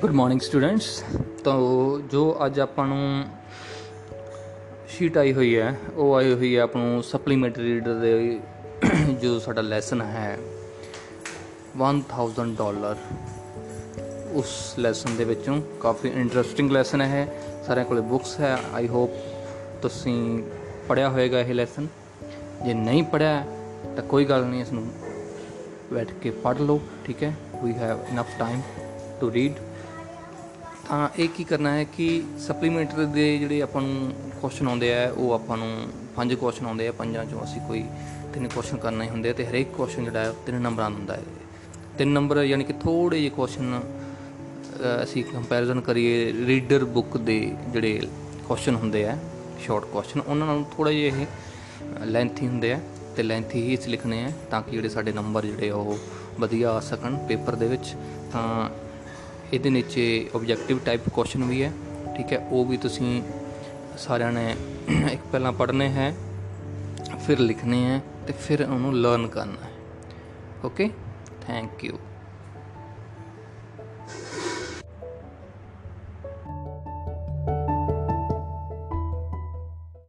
Good morning students ਤਾਂ ਜੋ ਅੱਜ ਆਪਾਂ ਨੂੰ ਸ਼ੀਟ ਆਈ ਹੋਈ ਹੈ, ਉਹ ਆਈ ਹੋਈ ਹੈ ਆਪਾਂ ਨੂੰ ਸਪਲੀਮੈਂਟਰੀ ਰੀਡਰ ਦੇ ਜੋ ਸਾਡਾ ਲੈਸਨ ਹੈ 1000 ਡਾਲਰ ਉਸ ਲੈਸਨ ਦੇ ਵਿੱਚੋਂ ਕਾਫੀ ਇੰਟਰਸਟਿੰਗ ਲੈਸਨ ਹੈ। ਇਹ। ਸਾਰਿਆਂ ਕੋਲੇ ਬੁੱਕਸ ਹੈ। ਆਈ ਹੋਪ ਤੁਸੀਂ ਪੜਿਆ ਹੋਵੇਗਾ ਇਹ ਲੈਸਨ ਜੇ ਨਹੀਂ ਪੜਿਆ ਤਾਂ ਕੋਈ ਗੱਲ ਨਹੀਂ, ਇਸ ਨੂੰ ਬੈਠ ਕੇ ਪੜ੍ਹ ਲਓ, ਠੀਕ ਹੈ? We have enough time to read ਤਾਂ ਇਹ ਕੀ ਕਰਨਾ ਹੈ ਕਿ ਸਪਲੀਮੈਂਟਰੀ ਦੇ ਜਿਹੜੇ ਆਪਾਂ ਨੂੰ ਕੁਐਸਚਨ ਆਉਂਦੇ ਆ, ਉਹ ਆਪਾਂ ਨੂੰ ਪੰਜ ਕੁਐਸਚਨ ਆਉਂਦੇ ਆ, ਪੰਜਾਂ ਚੋਂ ਅਸੀਂ ਕੋਈ ਤਿੰਨ ਕੁਐਸਚਨ ਕਰਨੇ ਹੁੰਦੇ ਆ ਤੇ ਹਰੇਕ ਕੁਐਸਚਨ ਜਿਹੜਾ ਹੈ, ਤਿੰਨ ਨੰਬਰਾਂ ਦਾ ਹੁੰਦਾ ਹੈ। ਤਿੰਨ ਨੰਬਰ ਯਾਨੀ ਕਿ ਥੋੜੇ ਜਿਹੇ ਕੁਐਸਚਨ ਅਸੀਂ ਕੰਪੈਰੀਜ਼ਨ ਕਰੀਏ ਰੀਡਰ ਬੁੱਕ ਦੇ ਜਿਹੜੇ ਕੁਐਸਚਨ ਹੁੰਦੇ ਆ ਸ਼ਾਰਟ ਕੁਐਸਚਨ ਉਹਨਾਂ ਨਾਲੋਂ ਥੋੜਾ ਜਿਹਾ ਇਹ ਲੈਂਥੀ ਹੁੰਦੇ ਆ ਤੇ ਲੈਂਥੀ ਹੀ ਅਸੀਂ ਲਿਖਣੇ ਆ ਤਾਂ ਕਿ ਜਿਹੜੇ ਸਾਡੇ ਨੰਬਰ ਜਿਹੜੇ ਆ ਉਹ ਵਧੀਆ ਆ ਸਕਣ ਪੇਪਰ ਦੇ ਵਿੱਚ। ਤਾਂ ਇਹਦੇ ਨੀਚੇ ਆਬਜੈਕਟਿਵ ਟਾਈਪ ਕੁਐਸਚਨ ਵੀ ਹੈ, ਠੀਕ ਹੈ, ਉਹ ਵੀ ਤੁਸੀਂ ਸਾਰਿਆਂ ਨੇ ਇੱਕ ਪਹਿਲਾਂ ਪੜ੍ਹਨੇ ਹੈ, ਫਿਰ ਲਿਖਣੇ ਹੈ ਤੇ ਫਿਰ ਉਹਨੂੰ ਲਰਨ ਕਰਨਾ ਹੈ। Okay thank you